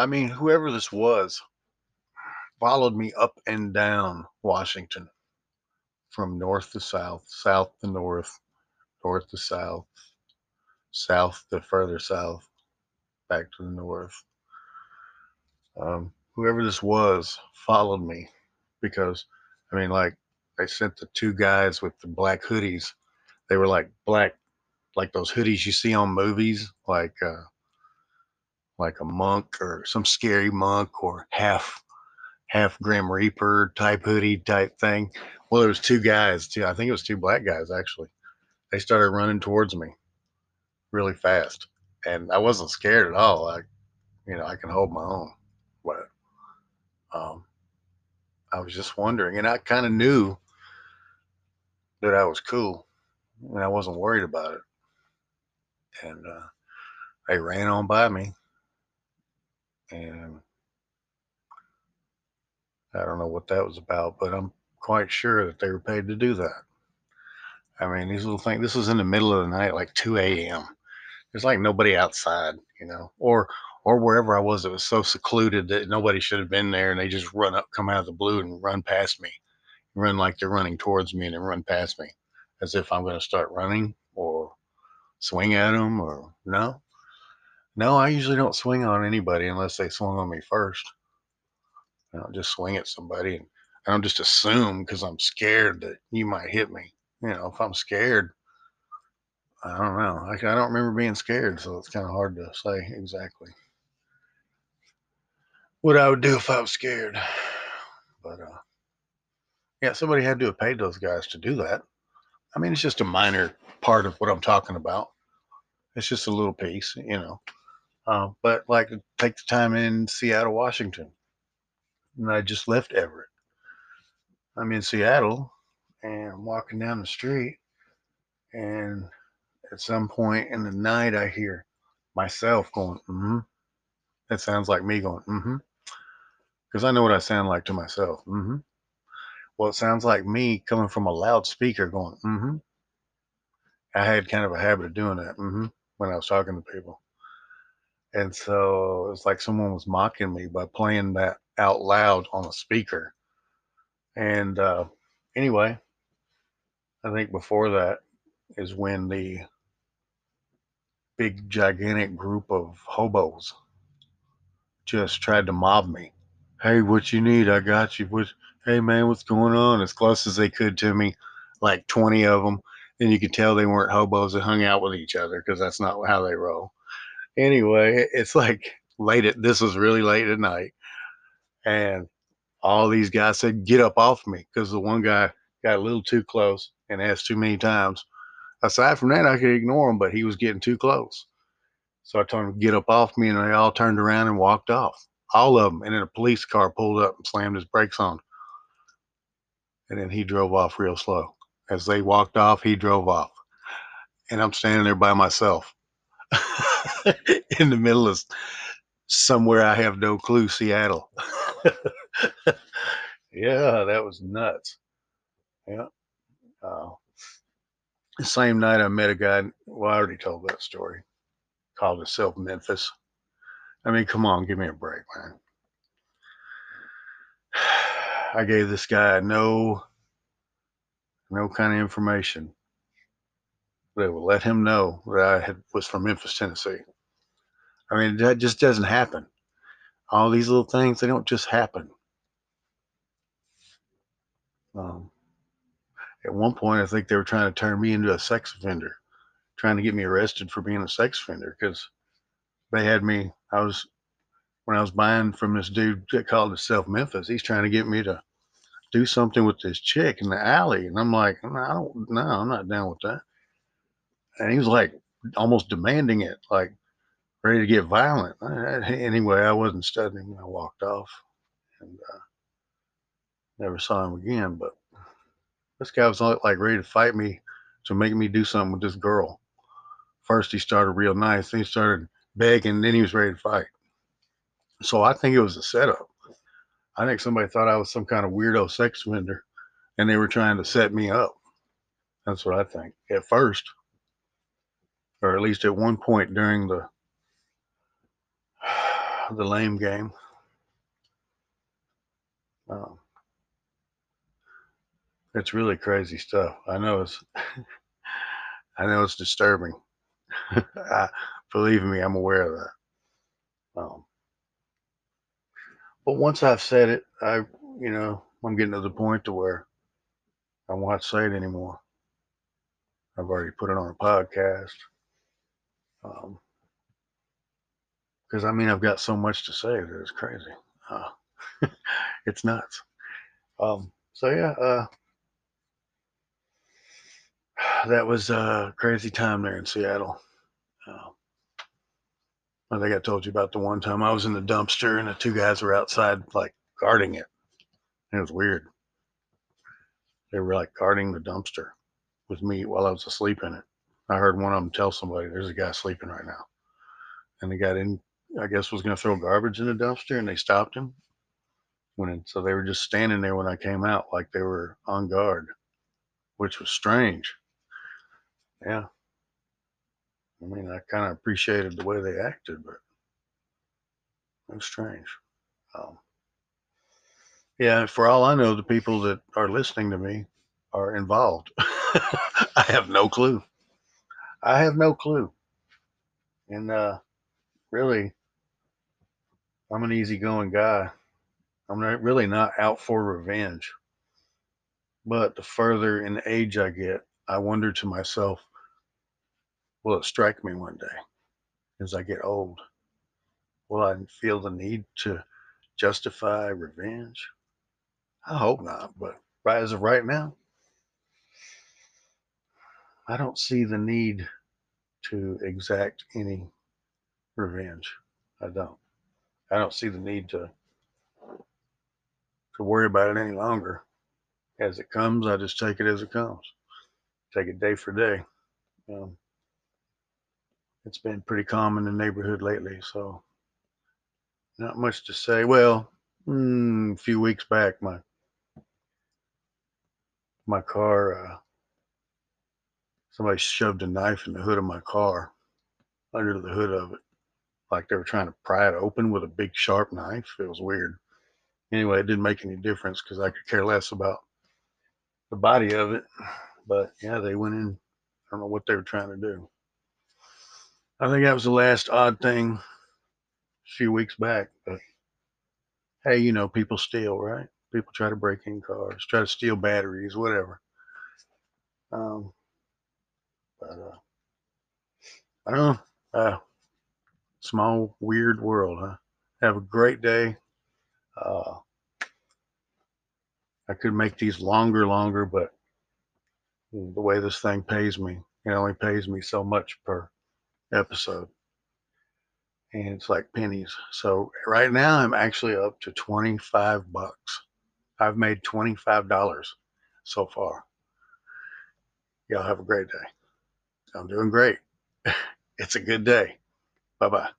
I mean, whoever this was followed me up and down Washington from north to south, south to north, north to south, south to further south, back to the north. Um, whoever this was followed me because, I mean, like, they sent the two guys with the black hoodies. They were like black, like those hoodies you see on movies, like, uh, like a monk or some scary monk or half half Grim Reaper type hoodie type thing. Well, there was two guys too. I think it was two black guys actually. They started running towards me really fast, and I wasn't scared at all. I, you know, I can hold my own, but um, I was just wondering, and I kind of knew that I was cool, and I wasn't worried about it. And uh, they ran on by me, and I don't know what that was about, but I'm quite sure that they were paid to do that. I mean, these little things, this was in the middle of the night, like 2 a.m. There's like nobody outside, you know, or or wherever I was, it was so secluded that nobody should have been there, and they just run up, come out of the blue, and run past me, run like they're running towards me, and then run past me, as if I'm going to start running or swing at them, or no, no, I usually don't swing on anybody unless they swung on me first. I don't just swing at somebody, and I don't just assume because I'm scared that you might hit me. You know, if I'm scared, I don't know. I, I don't remember being scared, so it's kind of hard to say exactly what I would do if I was scared. But uh, yeah, somebody had to have paid those guys to do that. I mean, it's just a minor part of what I'm talking about. It's just a little piece, you know. Uh, but like, take the time in Seattle, Washington, and I just left Everett. I'm in Seattle, and I'm walking down the street, and at some point in the night, I hear myself going, mm-hmm. That sounds like me going, mm-hmm. Because I know what I sound like to myself. Mm-hmm. Well, it sounds like me coming from a loudspeaker going, mm-hmm. I had kind of a habit of doing that, mm-hmm, when I was talking to people. And so it's like someone was mocking me by playing that out loud on a speaker. And uh, anyway, I think before that is when the big, gigantic group of hobos just tried to mob me. Hey, what you need? I got you. What? Hey, man, what's going on? As close as they could to me, like 20 of them. And you could tell they weren't hobos that hung out with each other because that's not how they roll. Anyway, it's like late at this was really late at night. And all these guys said, Get up off me because the one guy got a little too close and asked too many times. Aside from that, I could ignore him, but he was getting too close. So I told him get up off me, and they all turned around and walked off. All of them. And then a police car pulled up and slammed his brakes on. And then he drove off real slow. As they walked off, he drove off. And I'm standing there by myself in the middle of somewhere I have no clue, Seattle. yeah, that was nuts. Yeah. Uh, the same night I met a guy, well, I already told that story, called himself Memphis. I mean, come on, give me a break, man. I gave this guy no no kind of information would let him know that I had, was from Memphis, Tennessee. I mean, that just doesn't happen. All these little things, they don't just happen. Um, at one point, I think they were trying to turn me into a sex offender, trying to get me arrested for being a sex offender because they had me. I was when I was buying from this dude that called himself Memphis. He's trying to get me to do something with this chick in the alley, and I'm like, I don't, no, I'm not down with that. And he was like almost demanding it, like ready to get violent. Anyway, I wasn't studying. I walked off and uh, never saw him again. But this guy was like ready to fight me to make me do something with this girl. First, he started real nice. Then he started begging. Then he was ready to fight. So I think it was a setup. I think somebody thought I was some kind of weirdo sex offender and they were trying to set me up. That's what I think at first, or at least at one point during the the lame game. Um, it's really crazy stuff. I know it's, I know it's disturbing. I, believe me, I'm aware of that. Um, but once I've said it, I, you know, I'm getting to the point to where I won't say it anymore. I've already put it on a podcast. Um, because I mean, I've got so much to say that it's crazy. Uh, it's nuts. Um, so yeah, uh, that was a crazy time there in Seattle. Uh, I think I told you about the one time I was in the dumpster and the two guys were outside like guarding it. It was weird. They were like guarding the dumpster with me while I was asleep in it. I heard one of them tell somebody, "There's a guy sleeping right now," and the guy didn't. I guess was going to throw garbage in the dumpster, and they stopped him. When so they were just standing there when I came out, like they were on guard, which was strange. Yeah, I mean, I kind of appreciated the way they acted, but it was strange. Um, yeah, for all I know, the people that are listening to me are involved. I have no clue. I have no clue. And uh, really, I'm an easygoing guy. I'm not really not out for revenge. But the further in age I get, I wonder to myself, will it strike me one day as I get old? Will I feel the need to justify revenge? I hope not, but right as of right now, I don't see the need to exact any revenge. I don't. I don't see the need to to worry about it any longer. As it comes, I just take it as it comes. Take it day for day. Um, it's been pretty calm in the neighborhood lately, so not much to say. Well, mm, a few weeks back, my my car, uh, somebody shoved a knife in the hood of my car, under the hood of it, like they were trying to pry it open with a big sharp knife. It was weird. Anyway, it didn't make any difference because I could care less about the body of it. But yeah, they went in. I don't know what they were trying to do. I think that was the last odd thing a few weeks back. But hey, you know, people steal, right? People try to break in cars, try to steal batteries, whatever. Um, uh, I don't know. Uh, small, weird world, huh? Have a great day. Uh, I could make these longer, longer, but the way this thing pays me, it only pays me so much per episode. And it's like pennies. So right now I'm actually up to 25 bucks. I've made $25 so far. Y'all have a great day. I'm doing great. It's a good day. Bye bye.